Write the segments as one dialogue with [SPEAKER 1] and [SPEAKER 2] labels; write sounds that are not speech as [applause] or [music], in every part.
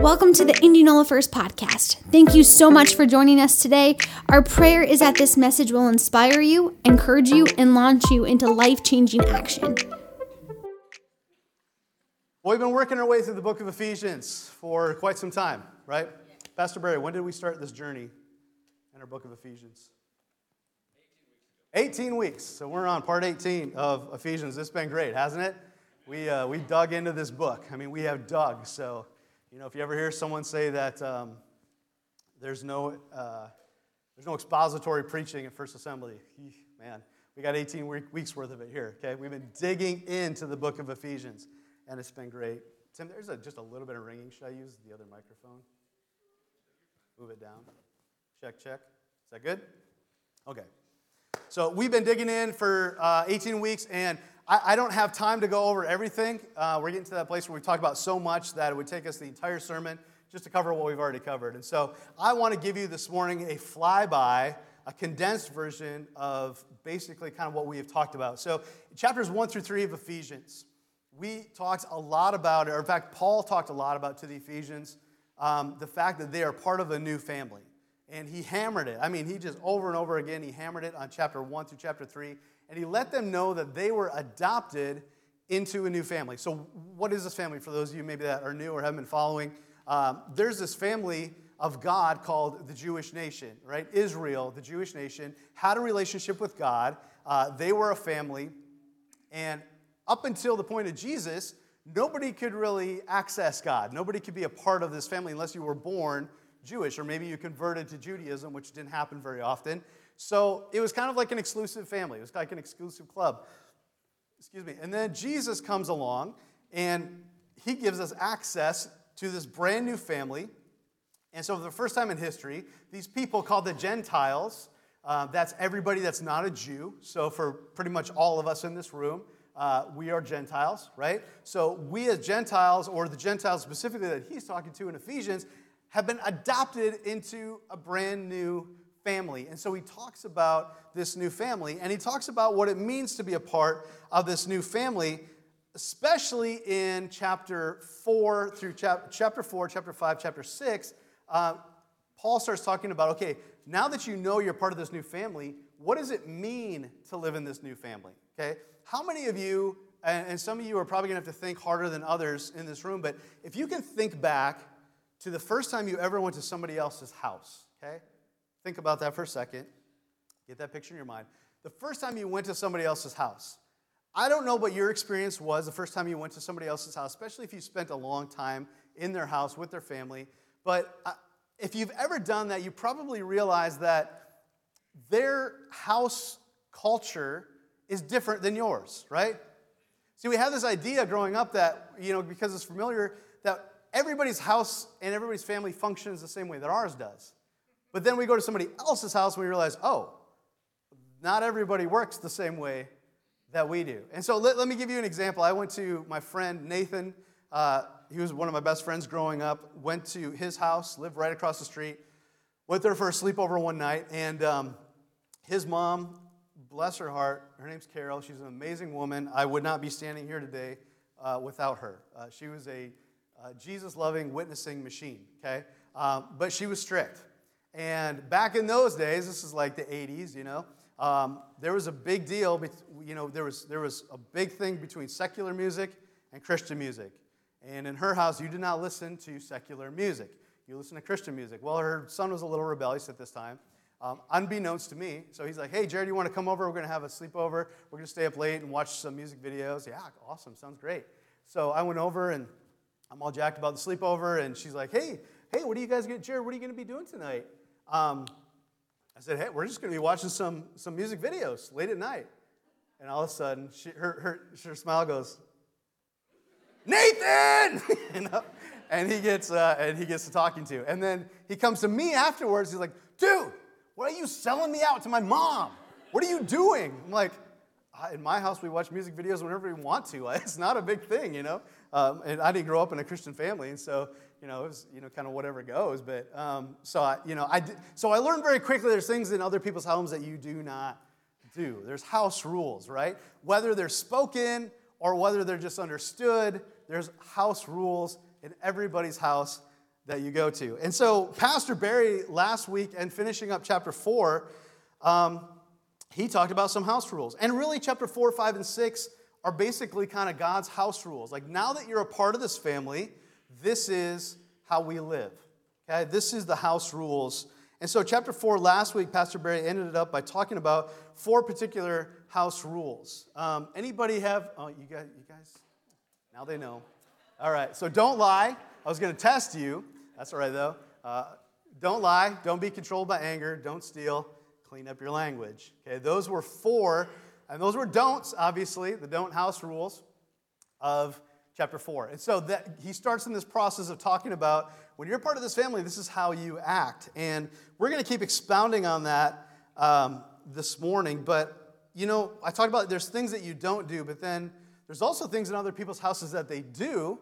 [SPEAKER 1] Welcome to the Indianola First podcast. Thank you so much for joining us today. Our prayer is that this message will inspire you, encourage you, and launch you into life changing action.
[SPEAKER 2] Well, we've been working our way through the book of Ephesians for quite some time, right? Pastor Barry, when did we start this journey in our book of Ephesians? 18 weeks. So we're on part 18 of Ephesians. It's been great, hasn't it? We, uh, we dug into this book. I mean, we have dug. So, you know, if you ever hear someone say that um, there's, no, uh, there's no expository preaching at First Assembly, man, we got 18 weeks worth of it here, okay? We've been digging into the book of Ephesians and it's been great. Tim, there's a, just a little bit of ringing. Should I use the other microphone? Move it down. Check, check. Is that good? Okay. So we've been digging in for uh, 18 weeks, and I, don't have time to go over everything. Uh, we're getting to that place where we talk about so much that it would take us the entire sermon just to cover what we've already covered. And so I want to give you this morning a flyby, a condensed version of basically kind of what we have talked about. So chapters 1 through 3 of Ephesians we talked a lot about, or in fact, Paul talked a lot about to the Ephesians, um, the fact that they are part of a new family. And he hammered it. I mean, he just over and over again, he hammered it on chapter one through chapter three. And he let them know that they were adopted into a new family. So, what is this family for those of you maybe that are new or haven't been following? Um, there's this family of God called the Jewish nation, right? Israel, the Jewish nation, had a relationship with God. Uh, they were a family. And up until the point of Jesus, nobody could really access God. Nobody could be a part of this family unless you were born Jewish, or maybe you converted to Judaism, which didn't happen very often. So it was kind of like an exclusive family, it was like an exclusive club. Excuse me. And then Jesus comes along and he gives us access to this brand new family. And so, for the first time in history, these people called the Gentiles, uh, that's everybody that's not a Jew. So, for pretty much all of us in this room, uh, we are Gentiles, right? So we as Gentiles, or the Gentiles specifically that he's talking to in Ephesians, have been adopted into a brand new family. And so he talks about this new family, and he talks about what it means to be a part of this new family, especially in chapter 4 through chap- chapter 4, chapter 5, chapter 6. Uh, Paul starts talking about okay, now that you know you're part of this new family, what does it mean to live in this new family? Okay? How many of you, and some of you are probably gonna have to think harder than others in this room, but if you can think back to the first time you ever went to somebody else's house, okay? Think about that for a second. Get that picture in your mind. The first time you went to somebody else's house. I don't know what your experience was the first time you went to somebody else's house, especially if you spent a long time in their house with their family. But uh, if you've ever done that, you probably realize that their house culture is different than yours, right? See, we have this idea growing up that, you know, because it's familiar, that everybody's house and everybody's family functions the same way that ours does. But then we go to somebody else's house and we realize, oh, not everybody works the same way that we do. And so let, let me give you an example. I went to my friend Nathan. Uh, he was one of my best friends growing up. Went to his house, lived right across the street. Went there for a sleepover one night, and um, his mom bless her heart, her name's Carol. She's an amazing woman. I would not be standing here today uh, without her. Uh, she was a uh, Jesus loving, witnessing machine, okay? Um, but she was strict. And back in those days, this is like the 80s, you know, um, there was a big deal, you know, there was, there was a big thing between secular music and Christian music. And in her house, you did not listen to secular music. You listen to Christian music. Well, her son was a little rebellious at this time um, unbeknownst to me. So he's like, hey, Jerad, you want to come over? We're going to have a sleepover. We're going to stay up late and watch some music videos. Yeah, awesome. Sounds great. So I went over and I'm all jacked about the sleepover. And she's like, hey, hey, what are you guys going to, Jerad, what are you going to be doing tonight? Um, I said, hey, we're just going to be watching some, some music videos late at night. And all of a sudden, she, her, her, her smile goes, Nathan! [laughs] you know? And he gets uh, and he gets to talking to. And then he comes to me afterwards. He's like, dude, why are you selling me out to my mom? What are you doing? I'm like, in my house, we watch music videos whenever we want to. [laughs] It's not a big thing, you know. Um, and I didn't grow up in a Christian family, and so you know it was you know kind of whatever goes. But um, so I you know I did, so I learned very quickly. There's things in other people's homes that you do not do. There's house rules, right? Whether they're spoken or whether they're just understood, there's house rules in everybody's house that you go to. And so, Pastor Barry last week and finishing up chapter four, um, he talked about some house rules. And really, chapter four, five, and six are basically kind of God's house rules. Like, now that you're a part of this family, this is how we live. Okay? This is the house rules. And so, chapter four, last week, Pastor Barry ended up by talking about four particular house rules. Um, anybody have, oh, you guys, you guys, now they know. All right, so don't lie. I was going to test you. That's all right, though. Uh, don't lie. Don't be controlled by anger. Don't steal. Clean up your language. Okay, those were four, and those were don'ts, obviously, the don't house rules of chapter 4. And so that he starts in this process of talking about when you're part of this family, this is how you act. And we're going to keep expounding on that um, this morning. But, you know, I talked about there's things that you don't do, but then there's also things in other people's houses that they do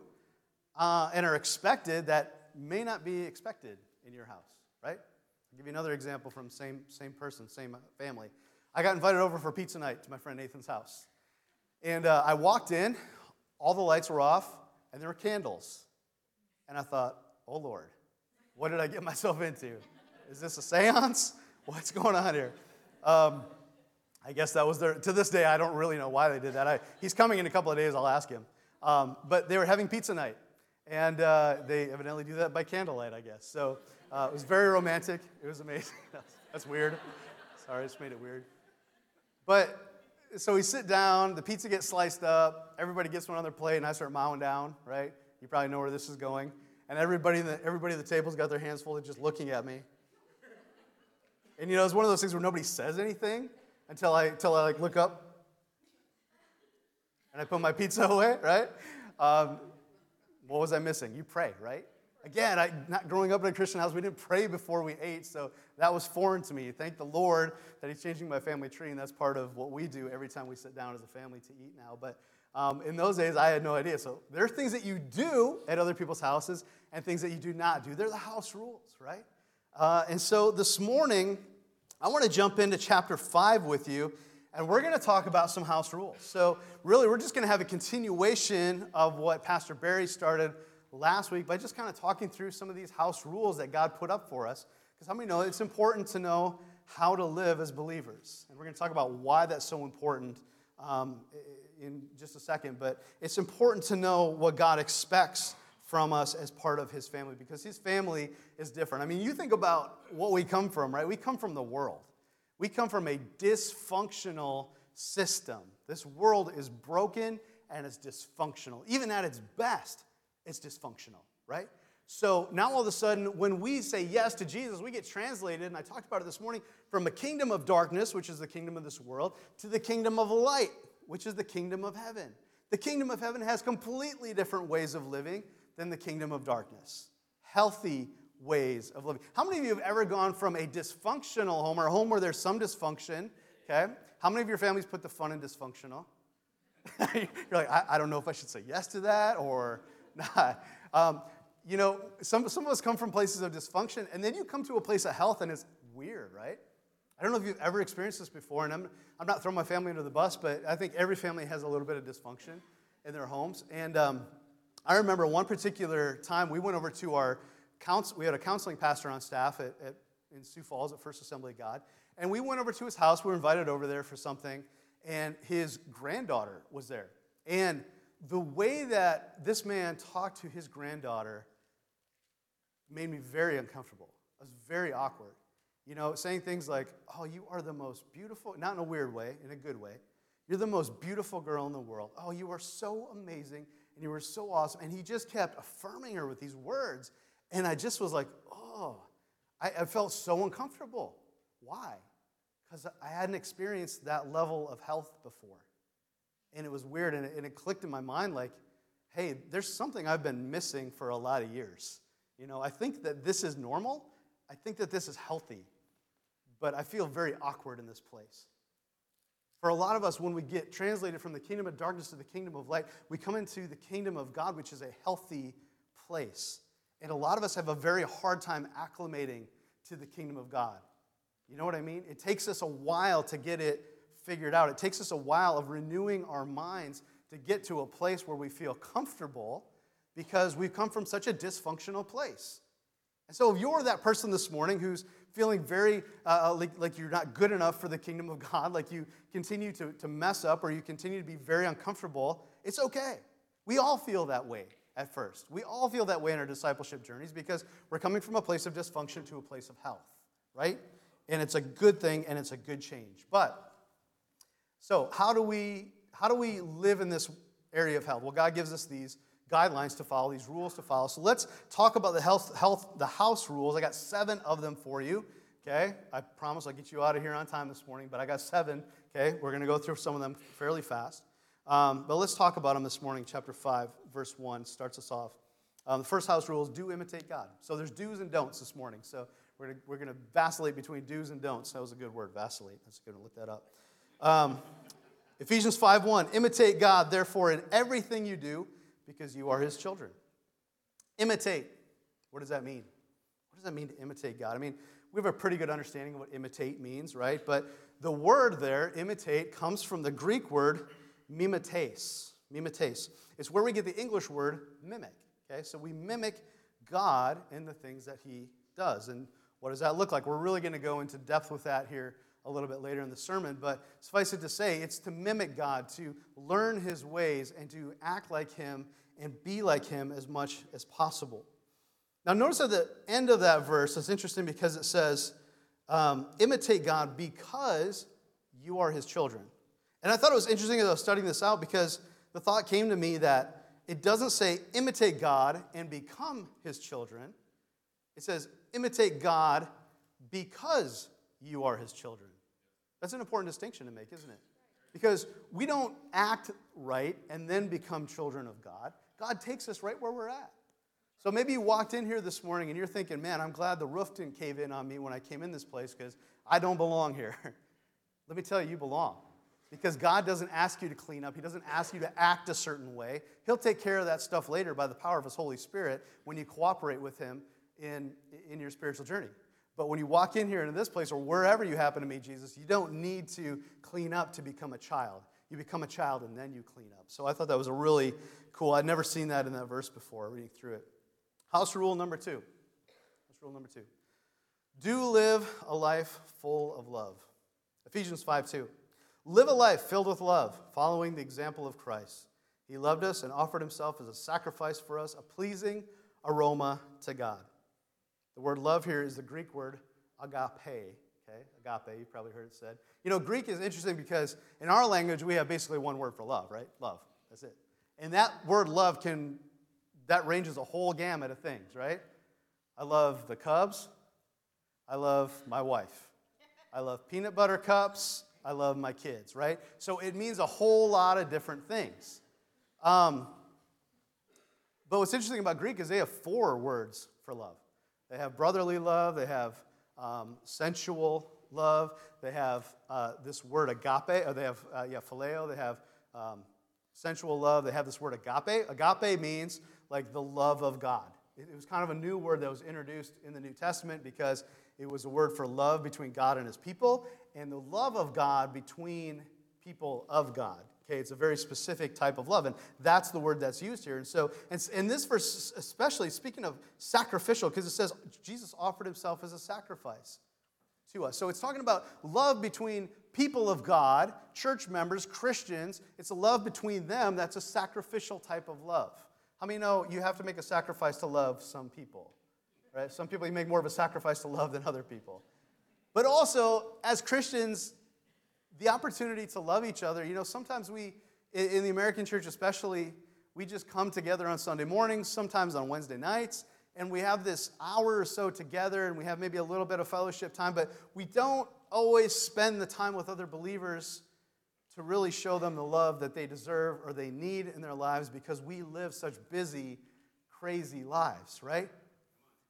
[SPEAKER 2] uh, and are expected that may not be expected in your house, right? I'll give you another example from same, same person, same family. I got invited over for pizza night to my friend Nathan's house. And uh, I walked in, all the lights were off, and there were candles. And I thought, oh Lord, what did I get [laughs] myself into? Is this a seance? [laughs] What's going on here? Um, I guess that was their, to this day, I don't really know why they did that. I, he's coming in a couple of days, I'll ask him. Um, but they were having pizza night, and uh, they evidently do that by candlelight, I guess. So uh, it was very romantic. It was amazing. [laughs] That's weird. Sorry, I just made it weird. But so we sit down, the pizza gets sliced up, everybody gets one on their plate, and I start mowing down, right? You probably know where this is going. And everybody, the, everybody at the table's got their hands full of just looking at me. And you know, it's one of those things where nobody says anything until I, until I like look up and I put my pizza [laughs] away, right? Um, what was I missing? You pray, right? Again, I, not growing up in a Christian house, we didn't pray before we ate, so that was foreign to me. Thank the Lord that He's changing my family tree, and that's part of what we do every time we sit down as a family to eat now. But um, in those days, I had no idea. So there are things that you do at other people's houses and things that you do not do. They're the house rules, right? Uh, and so this morning, I want to jump into chapter 5 with you, and we're going to talk about some house rules. So, really, we're just going to have a continuation of what Pastor Barry started last week by just kind of talking through some of these house rules that God put up for us. Because how many know it's important to know how to live as believers? And we're going to talk about why that's so important um, in just a second. But it's important to know what God expects from us as part of his family because his family is different. I mean, you think about what we come from, right? We come from the world. We come from a dysfunctional system. This world is broken and it's dysfunctional. Even at its best, it's dysfunctional, right? So now all of a sudden, when we say yes to Jesus, we get translated, and I talked about it this morning, from a kingdom of darkness, which is the kingdom of this world, to the kingdom of light, which is the kingdom of heaven. The kingdom of heaven has completely different ways of living than the kingdom of darkness. Healthy ways of living. How many of you have ever gone from a dysfunctional home or a home where there's some dysfunction? Okay. How many of your families put the fun in dysfunctional? [laughs] You're like, I, I don't know if I should say yes to that or. Um, you know, some, some of us come from places of dysfunction, and then you come to a place of health, and it's weird, right? I don't know if you've ever experienced this before, and I'm, I'm not throwing my family under the bus, but I think every family has a little bit of dysfunction in their homes. And um, I remember one particular time we went over to our counsel, we had a counseling pastor on staff at, at, in Sioux Falls at First Assembly of God, and we went over to his house. We were invited over there for something, and his granddaughter was there. And the way that this man talked to his granddaughter made me very uncomfortable. I was very awkward. You know, saying things like, oh, you are the most beautiful, not in a weird way, in a good way. You're the most beautiful girl in the world. Oh, you are so amazing and you were so awesome. And he just kept affirming her with these words. And I just was like, oh, I, I felt so uncomfortable. Why? Because I hadn't experienced that level of health before. And it was weird, and it, and it clicked in my mind like, hey, there's something I've been missing for a lot of years. You know, I think that this is normal. I think that this is healthy, but I feel very awkward in this place. For a lot of us, when we get translated from the kingdom of darkness to the kingdom of light, we come into the kingdom of God, which is a healthy place. And a lot of us have a very hard time acclimating to the kingdom of God. You know what I mean? It takes us a while to get it figured out. It takes us a while of renewing our minds to get to a place where we feel comfortable because we've come from such a dysfunctional place. And so if you're that person this morning who's feeling very uh, uh, like, like you're not good enough for the kingdom of [laughs] God, like you continue to, to mess up or you continue to be very uncomfortable, it's okay. We all feel that way at first. We all feel that way in our discipleship journeys because we're coming from a place of dysfunction to a place of health, right? And it's a good thing and it's a good change. But so how do we how do we live in this area of health? Well, God gives us these guidelines to follow, these rules to follow. So let's talk about the health, health, the house rules. I got seven of them for you. Okay, I promise I'll get you out of here on time this morning, but I got seven. Okay, we're going to go through some of them fairly fast. Um, but let's talk about them this morning. Chapter 5, verse 1 starts us off. Um, the first house rule is do imitate God. So there's do's and don'ts this morning. So we're going we're going to vacillate between do's and don'ts. That was a good word, vacillate. That's good to look that up. Um, Ephesians 5 1, imitate God, therefore, in everything you do, because you are his children. Imitate. What does that mean? What does that mean to imitate God? I mean, we have a pretty good understanding of what imitate means, right? But the word there, imitate, comes from the Greek word mimetes. Mimetes. It's where we get the English word mimic. Okay, so we mimic God in the things that He does. And what does that look like? We're really going to go into depth with that here a little bit later in the sermon, but suffice it to say, it's to mimic God, to learn His ways, and to act like Him and be like Him as much as possible. Now, notice at the end of that verse, it's interesting because it says, um, imitate God because you are His children. And I thought it was interesting as I was studying this out because the thought came to me that it doesn't say imitate God and become His children, it says imitate God because you are His children. That's an important distinction to make, isn't it? Because we don't act right and then become children of God. God takes us right where we're at. So maybe you walked in here this morning and you're thinking, man, I'm glad the roof didn't cave in on me when I came in this place because I don't belong here. [laughs] Let me tell you, you belong. Because God doesn't ask you to clean up, He doesn't ask you to act a certain way. He'll take care of that stuff later by the power of His Holy Spirit when you cooperate with Him in, in your spiritual journey. But when you walk in here into this place or wherever you happen to meet Jesus, you don't need to clean up to become a child. You become a child and then you clean up. So I thought that was a really cool. I'd never seen that in that verse before, reading through it. House rule number two. House rule number two. Do live a life full of love. Ephesians 5 2. Live a life filled with love, following the example of Christ. He loved us and offered himself as a sacrifice for us, a pleasing aroma to God. The word love here is the Greek word agape. Okay, agape, you've probably heard it said. You know, Greek is interesting because in our language we have basically one word for love, right? Love. That's it. And that word love can, that ranges a whole gamut of things, right? I love the Cubs. I love my wife. I love peanut butter cups. I love my kids, right? So it means a whole lot of different things. Um, but what's interesting about Greek is they have four words for love. They have brotherly love, they have um, sensual love, they have uh, this word agape, or they have, uh, yeah, phileo, they have um, sensual love, they have this word agape. Agape means like the love of God. It, it was kind of a new word that was introduced in the New Testament because it was a word for love between God and his people, and the love of God between people of God. Okay, it's a very specific type of love, and that's the word that's used here. And so, in this verse, especially speaking of sacrificial, because it says Jesus offered himself as a sacrifice to us. So it's talking about love between people of God, church members, Christians. It's a love between them that's a sacrificial type of love. How many know you have to make a sacrifice to love some people? Right? Some people you make more of a sacrifice to love than other people. But also, as Christians, the opportunity to love each other. You know, sometimes we, in the American church especially, we just come together on Sunday mornings, sometimes on Wednesday nights, and we have this hour or so together, and we have maybe a little bit of fellowship time, but we don't always spend the time with other believers to really show them the love that they deserve or they need in their lives because we live such busy, crazy lives, right?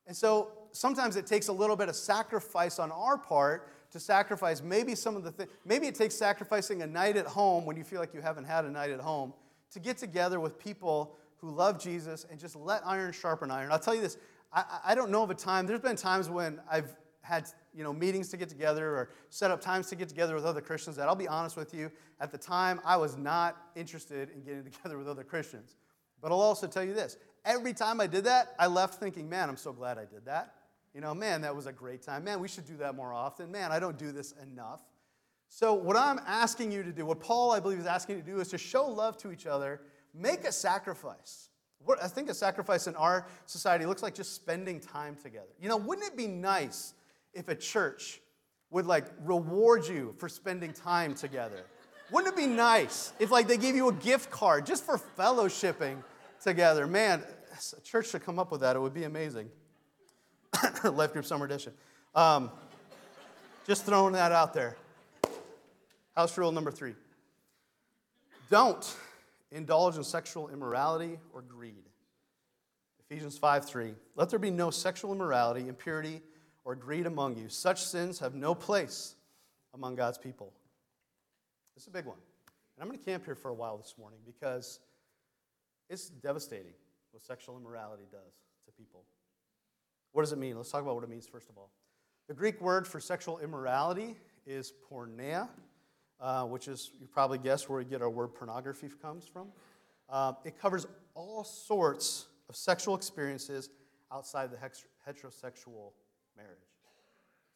[SPEAKER 2] And so sometimes it takes a little bit of sacrifice on our part to sacrifice maybe some of the things. Maybe it takes sacrificing a night at home when you feel like you haven't had a night at home to get together with people who love Jesus and just let iron sharpen iron. I'll tell you this I, I don't know of a time, there's been times when I've had you know, meetings to get together or set up times to get together with other Christians that I'll be honest with you, at the time I was not interested in getting [laughs] together with other Christians. But I'll also tell you this every time I did that, I left thinking, man, I'm so glad I did that You know, man, that was a great time. Man, we should do that more often. Man, I don't do this enough. So, what I'm asking you to do, what Paul, I believe, is asking you to do, is to show love to each other, make a sacrifice. What I think a sacrifice in our society looks like just spending time together. You know, wouldn't it be nice if a church would like reward you for spending time together? Wouldn't it be nice if like they gave you a gift card just for fellowshipping together? Man, a church should come up with that. It would be amazing. [laughs] Life Group Summer Edition. Um, just throwing that out there. House rule number three don't indulge in sexual immorality or greed. Ephesians 5 3. Let there be no sexual immorality, impurity, or greed among you. Such sins have no place among God's people. This is a big one. And I'm going to camp here for a while this morning because it's devastating what sexual immorality does to people. What does it mean? Let's talk about what it means first of all. The Greek word for sexual immorality is porneia, uh, which is, you probably guess where we get our word pornography comes from. Uh, it covers all sorts of sexual experiences outside the heterosexual marriage.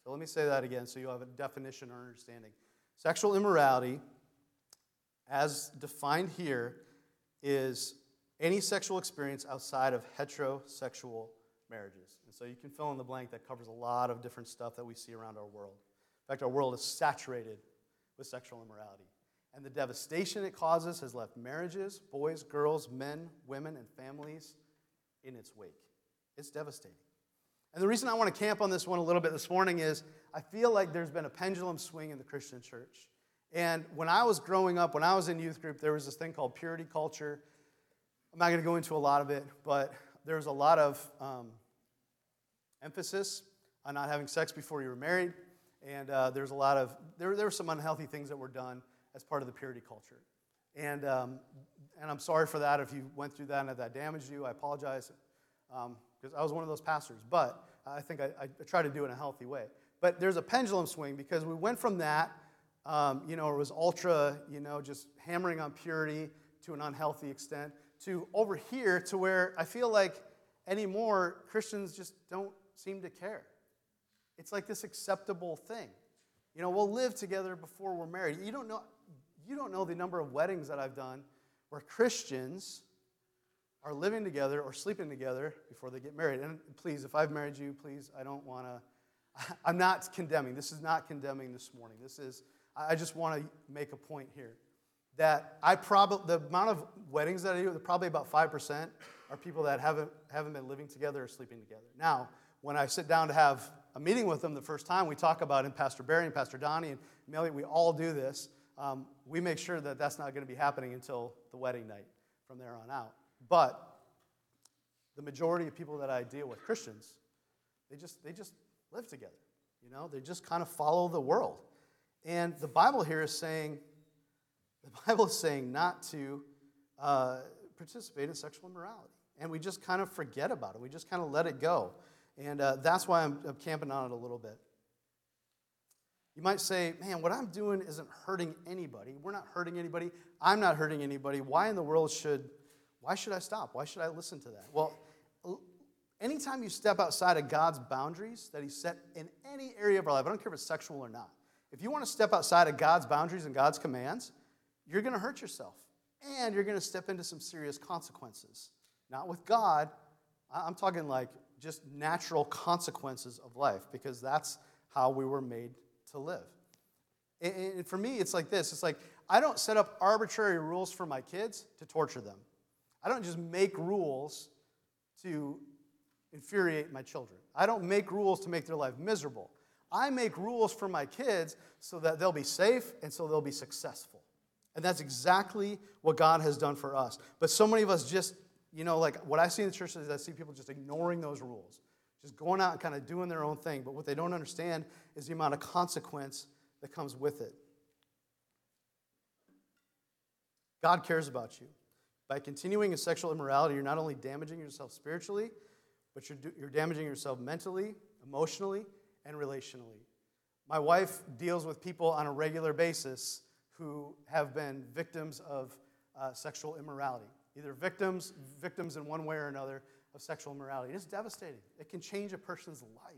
[SPEAKER 2] So let me say that again so you have a definition or understanding. Sexual immorality, as defined here, is any sexual experience outside of heterosexual marriages. And so you can fill in the blank that covers a lot of different stuff that we see around our world. In fact, our world is saturated with sexual immorality. And the devastation it causes has left marriages, boys, girls, men, women, and families in its wake. It's devastating. And the reason I want to camp on this one a little bit this morning is I feel like there's been a pendulum swing in the Christian church. And when I was growing up, when I was in youth group, there was this thing called purity culture. I'm not going to go into a lot of it, but there was a lot of um, emphasis on not having sex before you were married. And uh, there's a lot of, there, there were some unhealthy things that were done as part of the purity culture. And, um, and I'm sorry for that if you went through that and that damaged you. I apologize because um, I was one of those pastors. But I think I, I, try to do it in a healthy way. But there's a pendulum swing because we went from that, um, you know, it was ultra, you know, just hammering on purity to an unhealthy extent, to over here to where I feel like anymore Christians just don't seem to care. It's like this acceptable thing. You know, we'll live together before we're married. You don't know, you don't know the number of weddings that I've done where Christians are living together or sleeping together before they get married. And please, if I've married you, please, I don't want to, [laughs] I'm not condemning. This is not condemning this morning. This is, I just want to make a point here that I probably, the amount of weddings that I do, probably about 5% are people that haven't, haven't been living together or sleeping together. Now, when I sit down to have a meeting with them the first time, we talk about, and Pastor Barry and Pastor Donnie and Melly, we all do this. Um, we make sure that that's not going to be happening until the wedding night from there on out. But the majority of people that I deal with, Christians, they just, they just live together. You know, they just kind of follow the world. And the Bible here is saying, the [laughs] Bible is saying not to uh, participate in sexual immorality. And we just kind of forget about it. We just kind of let it go. And uh, that's why I'm, I'm camping on it a little bit. You might say, man, what I'm doing isn't hurting anybody. We're not hurting anybody. I'm not hurting anybody. Why in the world should, why should I stop? Why should I listen to that? Well, anytime you step outside of God's boundaries that He set in any area of our life, I don't care if it's sexual or not, if you want to step outside of God's boundaries and God's commands, you're going to hurt yourself. And you're going to step into some serious consequences. Not with God, I'm talking like just natural consequences of life because that's how we were made to live. And for me, it's like this it's like I don't set up arbitrary rules for my kids to torture them. I don't just make rules to infuriate my children. I don't make rules to make their life miserable. I make rules for my kids so that they'll be safe and so they'll be successful. And that's exactly what God has done for us. But so many of us just you know, like what I see in the church is I see people just ignoring those rules, just going out and kind of doing their own thing. But what they don't understand is the amount of consequence that comes with it. God cares about you. By continuing in sexual immorality, you're not only damaging yourself spiritually, but you're, you're damaging yourself mentally, emotionally, and relationally. My wife deals with people on a regular basis who have been victims of uh, sexual immorality either victims, victims in one way or another of sexual immorality. It's devastating. It can change a person's life.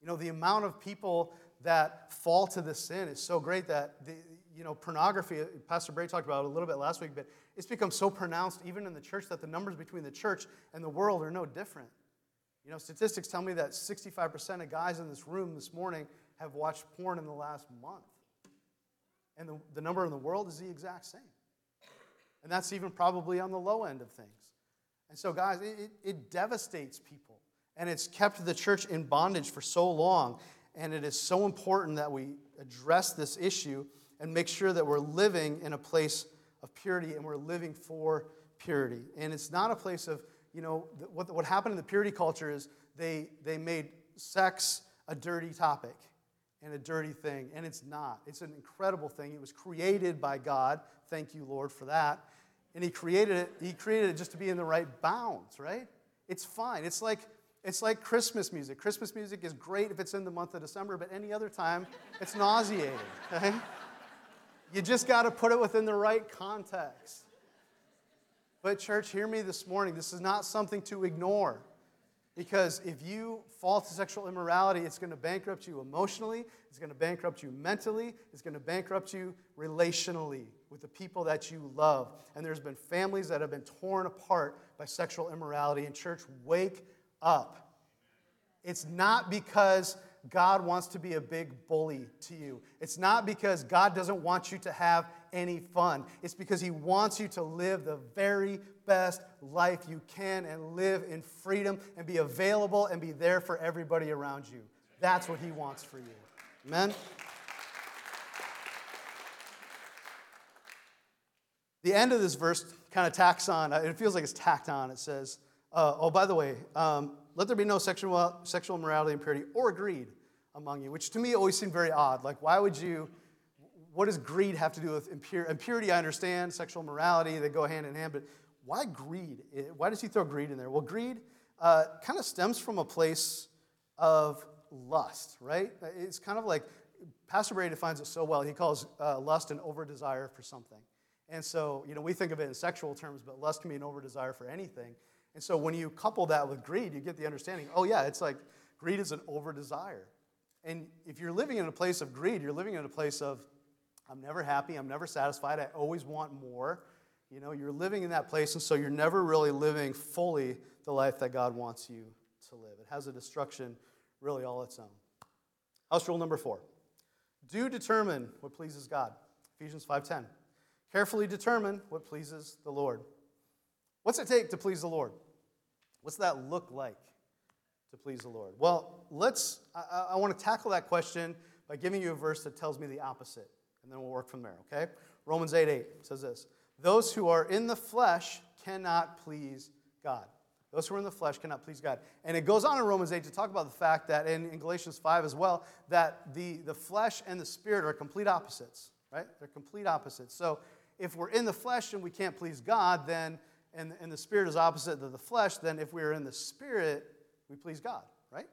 [SPEAKER 2] You know, the amount of people that fall to this sin is so great that, the, you know, pornography, Pastor Barry talked about it a little bit last week, but it's become so pronounced even in the church that the numbers between the church and the world are no different. You know, statistics tell me that 65% of guys in this room this morning have watched porn in the last month. And the, the number in the world is the exact same. And that's even probably on the low end of things. And so, guys, it, it devastates people. And it's kept the church in bondage for so long. And it is so important that we address this issue and make sure that we're living in a place of purity and we're living for purity. And it's not a place of, you know, what, what happened in the purity culture is they, they made sex a dirty topic and a dirty thing. And it's not. It's an incredible thing. It was created by God. Thank you, Lord, for that. And He created it, He created it just to be in the right bounds, right? It's fine. It's like it's like Christmas music. Christmas music is great if it's in the month of December, but any other time, it's nauseating. [laughs] Okay? You just got to put it within the right context. But, church, hear me this morning. This is not something to ignore. Because if you fall to sexual immorality, it's going to bankrupt you emotionally, it's going to bankrupt you mentally, it's going to bankrupt you relationally with the people that you love. And there's been families that have been torn apart by sexual immorality. And, church, wake up. It's not because God wants to be a big bully to you. It's not because God doesn't want you to have any fun. It's because He wants you to live the very best life you can and live in freedom and be available and be there for everybody around you. That's what He wants for you. Amen? The end of this verse kind of tacks on, it feels like it's tacked on. It says, uh, oh, by the way, um, let there be no sexual, sexual immorality, impurity, or greed among you, which to me always seemed very odd. Like, why would you, what does greed have to do with impurity? Impurity, I understand, sexual morality, they go hand in hand, but why greed? Why does he throw greed in there? Well, greed uh, kind of stems from a place of lust, right? It's kind of like, Pastor Brady defines it so well. He calls uh, lust an over desire for something. And so, you know, we think of it in sexual terms, but lust can be an over desire for anything. And so when you couple that with greed, you get the understanding oh, yeah, it's like greed is an over desire. And if you're living in a place of greed, you're living in a place of, I'm never happy, I'm never satisfied, I always want more. You know, you're living in that place, and so you're never really living fully the life that God wants you to live. It has a destruction really all its own. House rule number four do determine what pleases God. Ephesians 5:10. Carefully determine what pleases the Lord. What's it take to please the Lord? What's that look like to please the Lord? Well, let's, I, I want to tackle that question by giving you a verse that tells me the opposite, and then we'll work from there, okay? Romans 8 8 says this Those who are in the flesh cannot please God. Those who are in the flesh cannot please God. And it goes on in Romans 8 to talk about the fact that, in, in Galatians 5 as well, that the, the flesh and the spirit are complete opposites, right? They're complete opposites. So if we're in the flesh and we can't please God, then and, and the spirit is opposite to the flesh, then if we are in the spirit, we please God, right?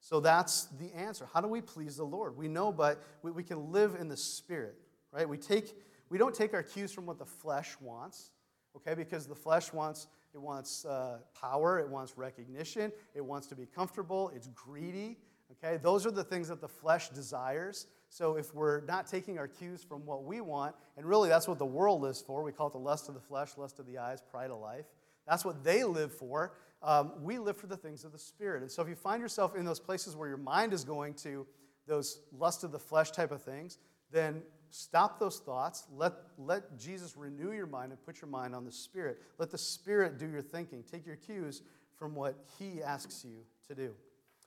[SPEAKER 2] So that's the answer. How do we please the Lord? We know, but we, we can live in the spirit, right? We take we don't take our cues from what the flesh wants, okay? Because the flesh wants it wants uh, power, it wants recognition, it wants to be comfortable, it's greedy, okay? Those are the things that the flesh desires. So if we're not taking our cues from what we want, and really that's what the world lives for, we call it the lust of the flesh, lust of the eyes, pride of life. That's what they live for. Um, we live for the things of the Spirit. And so if you find yourself in those places where your mind is going to those lust of the flesh type of things, then stop those thoughts. Let, let Jesus renew your mind and put your mind on the Spirit. Let the Spirit do your thinking. Take your cues from what He asks you to do.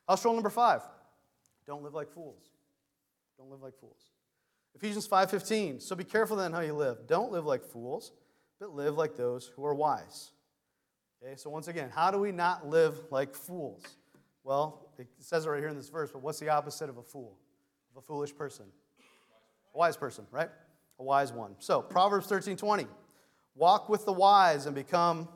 [SPEAKER 2] House number five don't live like fools. Don't live like fools. Ephesians 5:15. So be careful then how you live. Don't live like fools, but live like those who are wise. Okay, so once again, how do we not live like fools? Well, it says it right here in this verse, but what's the opposite of a fool? Of a foolish person? A wise person, right? A wise one. So, Proverbs 13:20. Walk with the wise and become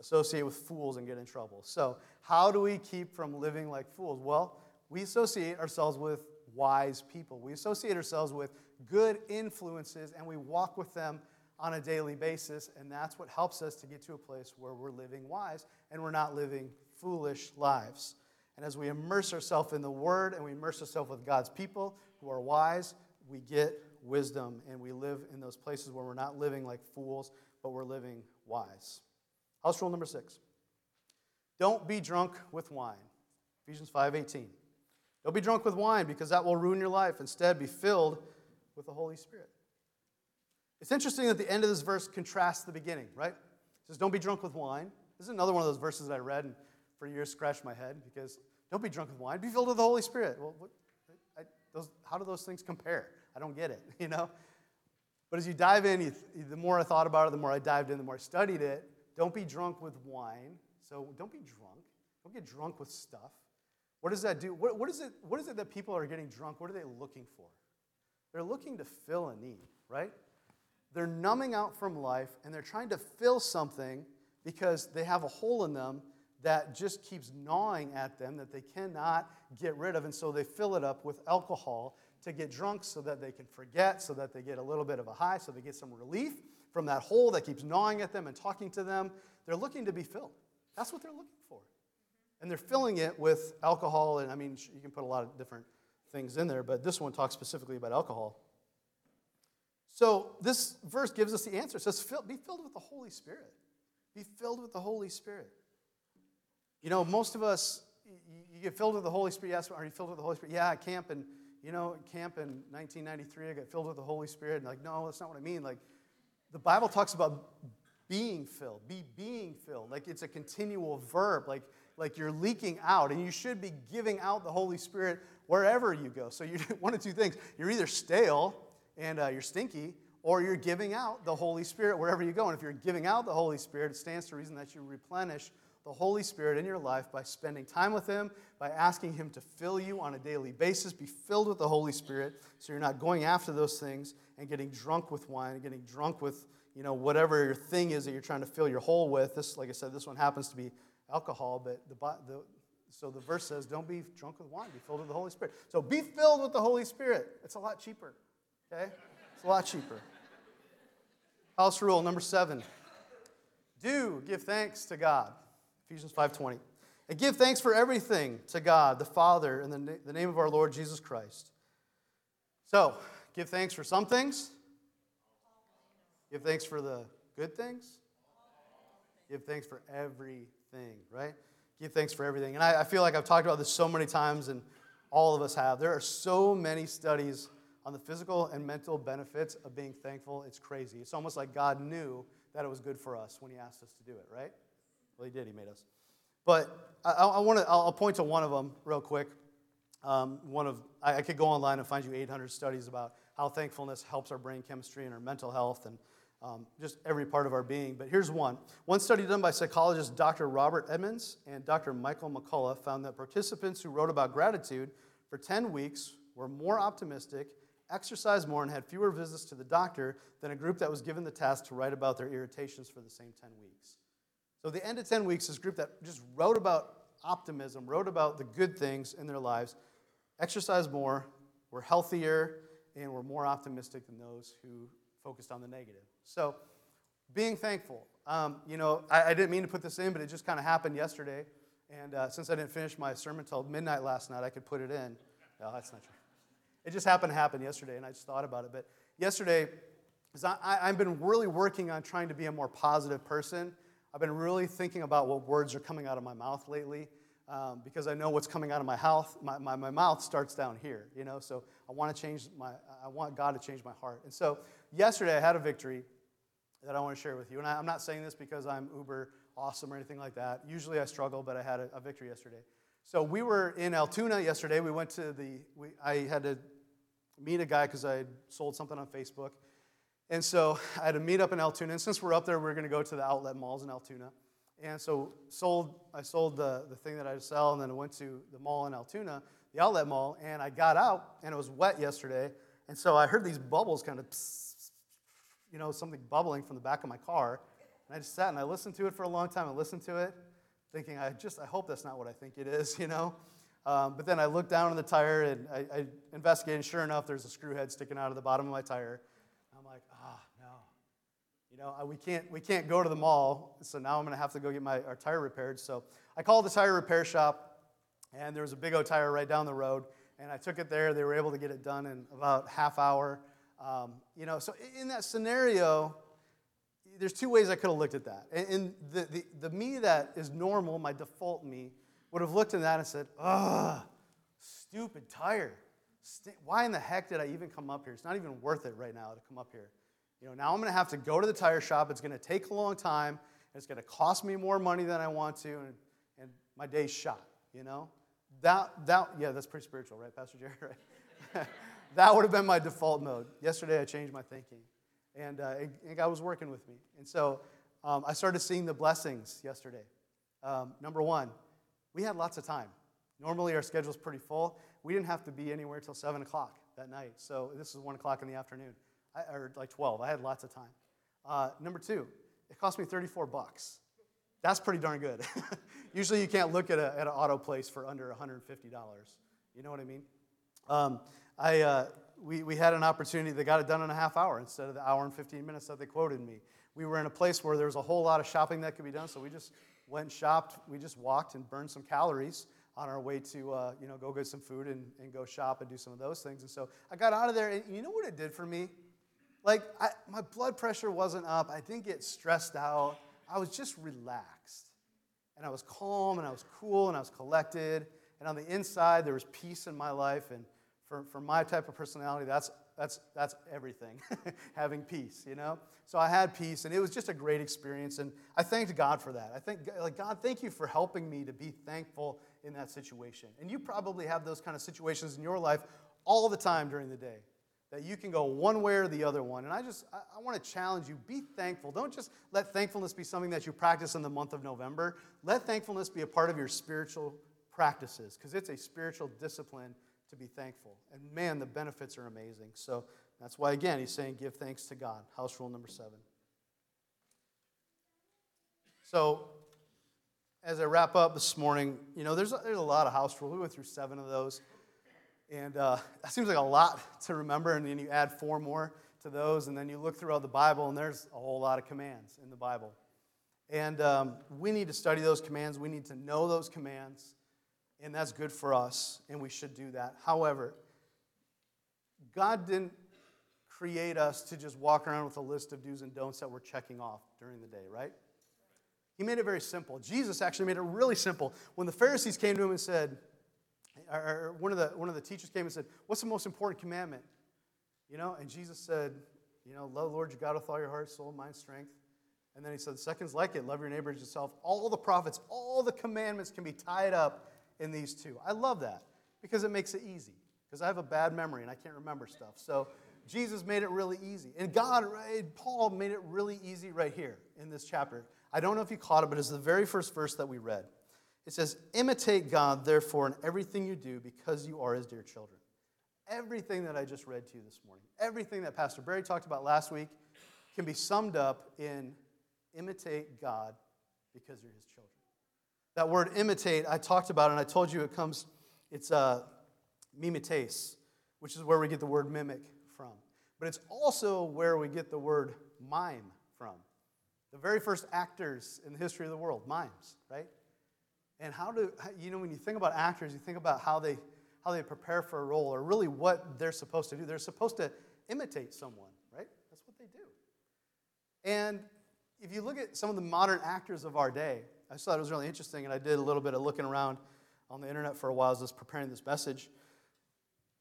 [SPEAKER 2] associate with fools and get in trouble. So, how do we keep from living like fools? Well, we associate ourselves with wise people. We associate ourselves with good influences and we walk with them on a daily basis, and that's what helps us to get to a place where we're living wise and we're not living foolish lives. And as we immerse ourselves in the Word and we immerse ourselves with God's people who are wise, we get wisdom and we live in those places where we're not living like fools, but we're living wise. House rule number six don't be drunk with wine. Ephesians 5:18. Don't be drunk with wine because that will ruin your life. Instead, be filled with the Holy Spirit. It's interesting that the end of this verse contrasts the beginning, right? It says, Don't be drunk with wine. This is another one of those verses that I read and for years scratched my head because don't be drunk with wine, be filled with the Holy Spirit. Well, what, I, those, how do those things compare? I don't get it, [laughs] you know? But as you dive in, you, the more I thought about it, the more I dived in, the more I studied it. Don't be drunk with wine. So don't be drunk. Don't get drunk with stuff. What does that do? What, what, is it, what is it that people are getting drunk? What are they looking for? They're looking to fill a need, right? They're numbing out from life and they're trying to fill something because they have a hole in them that just keeps gnawing at them that they cannot get rid of. And so they fill it up with alcohol to get drunk so that they can forget, so that they get a little bit of a high, so they get some relief from that hole that keeps gnawing at them and talking to them. They're looking to be filled. That's what they're looking for. And they're filling it with alcohol, and I mean, you can put a lot of different things in there, but this one talks specifically about alcohol. So this verse gives us the answer. It says, Be filled with the Holy Spirit. Be filled with the Holy Spirit. You know, most of us, you get filled with the Holy Spirit. Yes, are you filled with the Holy Spirit? Yeah, camp and you know, camp in 1993, I got filled with the Holy Spirit. And like, no, that's not what I mean. Like, the Bible talks about being filled, be being filled. Like it's a continual verb, like, like you're leaking out, and you should be giving out the Holy Spirit wherever you go. So you [laughs] one of two things: you're either stale and uh, you're stinky, or you're giving out the Holy Spirit wherever you go. And if you're giving out the Holy Spirit, it stands to reason that you replenish the Holy Spirit in your life by spending time with Him, by asking Him to fill you on a daily basis. Be filled with the Holy Spirit so you're not going after those things and getting drunk with wine, and getting drunk with you know, whatever your thing is that you're trying to fill your hole with. This, like I said, this one happens to be alcohol, but the, the so the verse says, don't be drunk with wine, be filled with the Holy Spirit. So be filled with the Holy Spirit. It's a lot cheaper, okay? It's a lot cheaper. House rule number seven. Do give thanks to God. Ephesians 5.20. And give thanks for everything to God, the Father, in the, the name of our Lord Jesus Christ. So, give thanks for some things, Give thanks for the good things. Give thanks for everything, right? Give thanks for everything. And I, I, feel like I've talked about this so many times, and all of us have. There are so many studies on the physical and mental benefits of being thankful. It's crazy. It's almost like God knew that it was good for us when He asked us to do it, right? Well, He did. He made us. But I, I want to. I'll point to one of them real quick. Um, one of I, I could go online and find you 800 studies about how thankfulness helps our brain chemistry and our mental health and um, just every part of our being. But here's one. One study done by psychologists Dr. Robert Emmons and Dr. Michael McCullough found that participants who wrote about gratitude for 10 weeks were more optimistic, exercised more, and had fewer visits to the doctor than a group that was given the task to write about their irritations for the same 10 weeks. So, the end of 10 weeks, this group that just wrote about optimism, wrote about the good things in their lives, exercised more, were healthier, and were more optimistic than those who focused on the negative. So, being thankful. Um, you know, I, I, didn't mean to put this in, but it just kind of happened yesterday. And uh, since I didn't finish my sermon till midnight last night, I could put it in. No, that's not true. It just happened to happen yesterday, and I just thought about it. But yesterday, I, I've been really working on trying to be a more positive person. I've been really thinking about what words are coming out of my mouth lately. Um, because I know what's coming out of my mouth. My, my, my mouth starts down here, you know. So I want to change my. I want God to change my heart. And so yesterday I had a victory that I want to share with you. And I, am not saying this because I'm uber awesome or anything like that. Usually I struggle, but I had a, a victory yesterday. So we were in Altoona yesterday. We went to the, we, I had to meet a guy because I sold something on Facebook. And so I had to meet up in Altoona. And since we're up there, we're going to go to the outlet malls in Altoona. And so sold, I sold the, the thing that I had to sell, and then I went to the mall in Altoona, the outlet mall, and I got out, and it was wet yesterday. And so I heard these bubbles kind of you know, something bubbling from the back of my car. And I just sat and I listened to it for a long time. I listened to it, thinking, I just, I hope that's not what I think it is, [laughs] you know. Um, but then I looked down on the tire and I, I, investigated. And sure enough, there's a screw head sticking out of the bottom of my tire. I'm like, ah, oh, no. You know, we can't, we can't go to the mall, so now I'm going to have to go get my our tire repaired. So I called the tire repair shop, And there was a big O tire right down the road. And I took it there. They were able to get it done in about half hour. Um, you know, so in that scenario, there's two ways I could have looked at that. And the, the, the me that is normal, my default me, would have looked at that and said, ugh, stupid tire. Why in the heck did I even come up here? It's not even worth it right now to come up here. You know, now I'm going to have to go to the tire shop. It's going to take a long time. It's going to cost me more money than I want to, and, and my day's shot, you know? That, that, yeah, that's pretty spiritual, right, Pastor Jerry? [laughs] Right? That would have been my default mode. Yesterday, I changed my thinking, and, uh, and God was working with me. And so um, I started seeing the blessings yesterday. Um, number one, we had lots of time. Normally, our schedule's pretty full. We didn't have to be anywhere till 7 o'clock that night. So this is 1 o'clock in the afternoon, I, or like 12. I had lots of time. Uh, number two, it cost me 34 bucks. That's pretty darn good. [laughs] Usually you can't look at, a, at an auto place for under $150. You know what I mean? Um, I, uh, we, we had an opportunity they got it done in a half hour instead of the hour and 15 minutes that they quoted me. We were in a place where there was a whole lot of shopping that could be done, so we just went and shopped. We just walked and burned some calories on our way to, uh, you know, go get some food and, and go shop and do some of those things. And so I got out of there, and you know what it did for me? Like, I, my blood pressure wasn't up. I didn't get stressed out. I was just relaxed. And I was calm, and I was cool, and I was collected. And on the inside, there was peace in my life. And for, for my type of personality, that's, that's, that's everything, [laughs] having peace, you know? So I had peace, and it was just a great experience. And I thanked God for that. I think, like, God, thank you for helping me to be thankful in that situation. And you probably have those kind of situations in your life all the time during the day that you can go one way or the other one. And I just, I, I want to challenge you be thankful. Don't just let thankfulness be something that you practice in the month of November. Let thankfulness be a part of your spiritual practices because it's a spiritual discipline to be thankful. And man, the benefits are amazing. So that's why, again, he's saying give thanks to God. House rule number seven. So as I wrap up this morning, you know, there's a, there's a lot of house rules. We went through seven of those. And uh, [laughs] that seems like a lot to remember. And then you add four more to those. And then you look throughout the Bible, and there's a whole lot of commands in the Bible. And um, we need to study those commands. We need to know those commands. And that's good for us, and we should do that. However, God didn't create us to just walk around with a list of do's and don'ts that we're checking off during the day, right? He made it very simple. Jesus actually made it really simple. When the Pharisees came to him and said, or one of the, one of the teachers came and said, What's the most important commandment? You know, and Jesus said, You know, love the Lord your God with all your heart, soul, mind, strength. And then he said, Second's like it, love your neighbor as yourself. All the prophets, all the commandments can be tied up in these two. I love that because it makes it easy. Because I have a bad memory and I can't remember stuff. So Jesus made it really easy. And God, Paul made it really easy right here in this chapter. I don't know if you caught it, but it's the very first verse that we read. It says, Imitate God, therefore, in everything you do, because you are his dear children. Everything that I just read to you this morning, everything that Pastor Barry talked about last week, can be summed up in imitate God because you're his children. That word imitate, I talked about and I told you it comes, it's uh, mimetes, which is where we get the word mimic from. But it's also where we get the word mime from. The very first actors in the history of the world, mimes, right? And how do, you know, when you think about actors, you think about how they, how they prepare for a role or really what they're supposed to do. They're supposed to imitate someone, right? That's what they do. And if you look at some of the modern actors of our day, I thought it was really interesting, and I did a little bit of looking around on the internet for a while as I was preparing this message.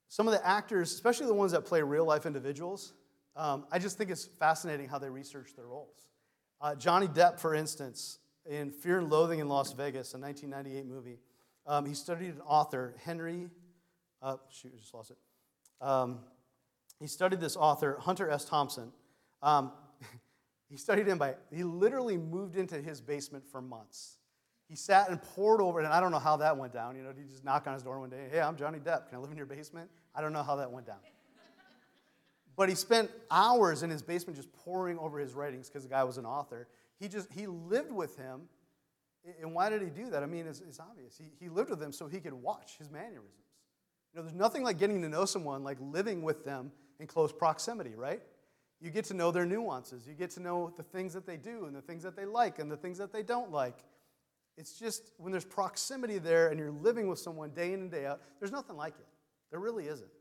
[SPEAKER 2] Some of the actors, especially the ones that play real life individuals, um, I just think it's fascinating how they research their roles. Uh, Johnny Depp, for instance, in Fear and Loathing in Las Vegas, a 1998 movie, um, he studied an author, Henry, uh, shoot, I just lost it. Um, he studied this author, Hunter S. Thompson. Um, he studied him by, he literally moved into his basement for months. He sat and poured over it, and I don't know how that went down. You know, he just knock on his door one day? Hey, I'm Johnny Depp. Can I live in your basement? I don't know how that went down. But he spent hours in his basement just poring over his writings because the guy was an author. He just he lived with him. And why did he do that? I mean, it's, it's obvious. He, he lived with him so he could watch his mannerisms. You know, there's nothing like getting to know someone like living with them in close proximity, right? You get to know their nuances. You get to know the things that they do and the things that they like and the things that they don't like. It's just when there's proximity there and you're living with someone day in and day out, there's nothing like it. There really isn't.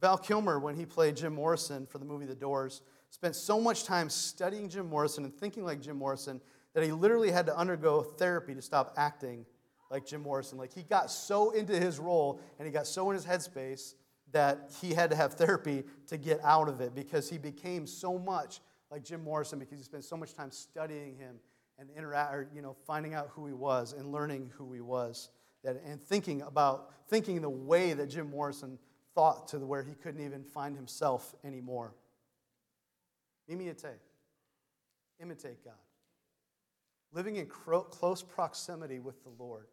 [SPEAKER 2] Val Kilmer, when he played Jim Morrison for the movie The Doors, spent so much time studying Jim Morrison and thinking like Jim Morrison that he literally had to undergo therapy to stop acting like Jim Morrison. Like he got so into his role and he got so in his headspace that he had to have therapy to get out of it because he became so much like Jim Morrison because he spent so much time studying him and interact, or, you know, finding out who he was and learning who he was, that, and thinking about thinking the way that Jim Morrison thought to where he couldn't even find himself anymore. Imitate, imitate God, living in close proximity with the Lord,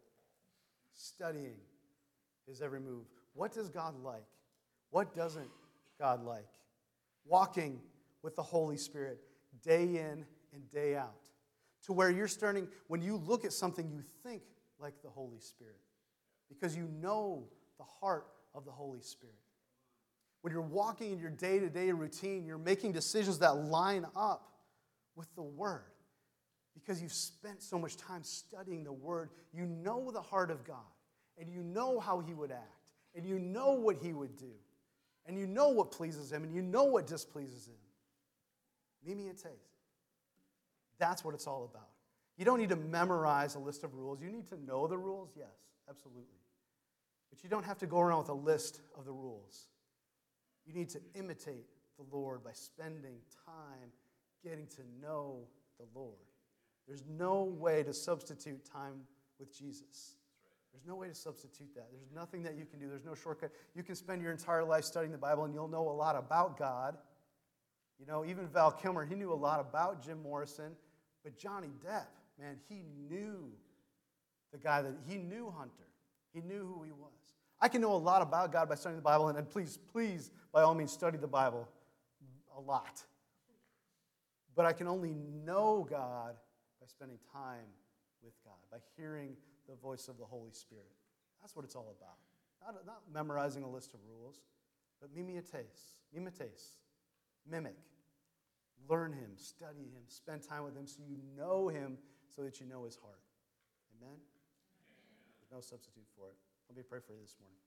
[SPEAKER 2] studying his every move. What does God like? What doesn't God like? Walking with the Holy Spirit day in and day out to where you're starting, when you look at something, you think like the Holy Spirit because you know the heart of the Holy Spirit. When you're walking in your day to day routine, you're making decisions that line up with the Word because you've spent so much time studying the Word. You know the heart of God, and you know how He would act, and you know what He would do, and you know what pleases Him, and you know what displeases Him. mimetes. That's what it's all about. You don't need to memorize a list of rules. You need to know the rules, yes, absolutely. But you don't have to go around with a list of the rules. You need to imitate the Lord by spending time getting to know the Lord. There's no way to substitute time with Jesus. There's no way to substitute that. There's nothing that you can do. There's no shortcut. You can spend your entire life studying the Bible and you'll know a lot about God. You know, even Val Kilmer, he knew a lot about Jim Morrison, but Johnny Depp, man, he knew the guy that he knew Hunter. He knew who he was. I can know a lot about God by studying the Bible, and, and please, please, by all means, study the Bible a lot. But I can only know God by spending time with God, by hearing the voice of the Holy Spirit. That's what it's all about. Not, not memorizing a list of rules, but mimetes, mimetes, mimic. Learn him, study him, spend time with him so you know him so that you know his heart. Amen? There's no substitute for it. Let me pray for you this morning.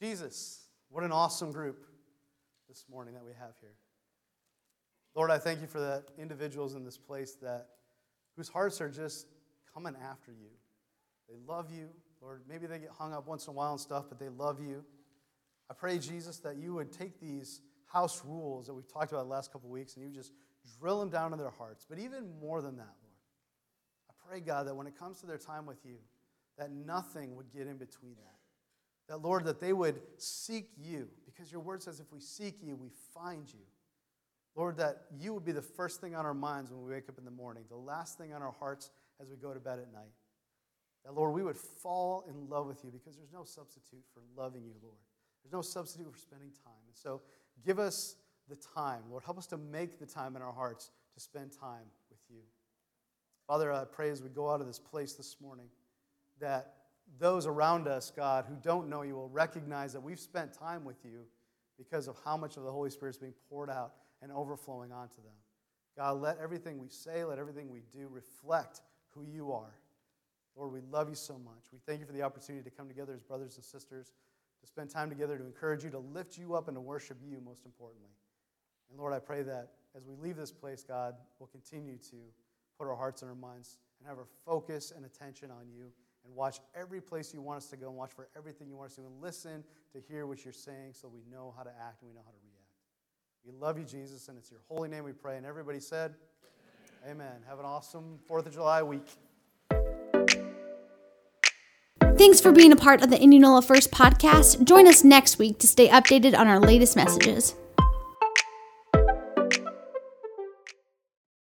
[SPEAKER 2] Jesus, what an awesome group this morning that we have here. Lord, I thank you for the individuals in this place that whose hearts are just coming after you. They love you. Lord, maybe they get hung up once in a while and stuff, but they love you. I pray, Jesus, that you would take these house rules that we've talked about the last couple weeks, and you just drill them down in their hearts. But even more than that, Lord, I pray, God, that when it comes to their time with you, that nothing would get in between that. That, Lord, that they would seek you, because your word says if we seek you, we find you. Lord, that you would be the first thing on our minds when we wake up in the morning, the last thing on our hearts as we go to bed at night. That, Lord, we would fall in love with you because there's no substitute for loving you, Lord. There's no substitute for spending time. And so, Give us the time. Lord, help us to make the time in our hearts to spend time with you. Father, I pray as we go out of this place this morning that those around us, God, who don't know you will recognize that we've spent time with you because of how much of the Holy Spirit is being poured out and overflowing onto them. God, let everything we say, let everything we do reflect who you are. Lord, we love you so much. We thank you for the opportunity to come together as brothers and sisters to spend time together to encourage you, to lift you up, and to worship you, most importantly. And Lord, I pray that as we leave this place, God, we'll continue to put our hearts and our minds and have our focus and attention on you and watch every place you want us to go and watch for everything you want us to do and listen to hear what you're saying so we know how to act and we know how to. We love you, Jesus, and it's your holy name we pray. And everybody said, Amen. Amen. Have an awesome 4th of July week.
[SPEAKER 1] Thanks for being a part of the Indianola First podcast. Join us next week to stay updated on our latest messages.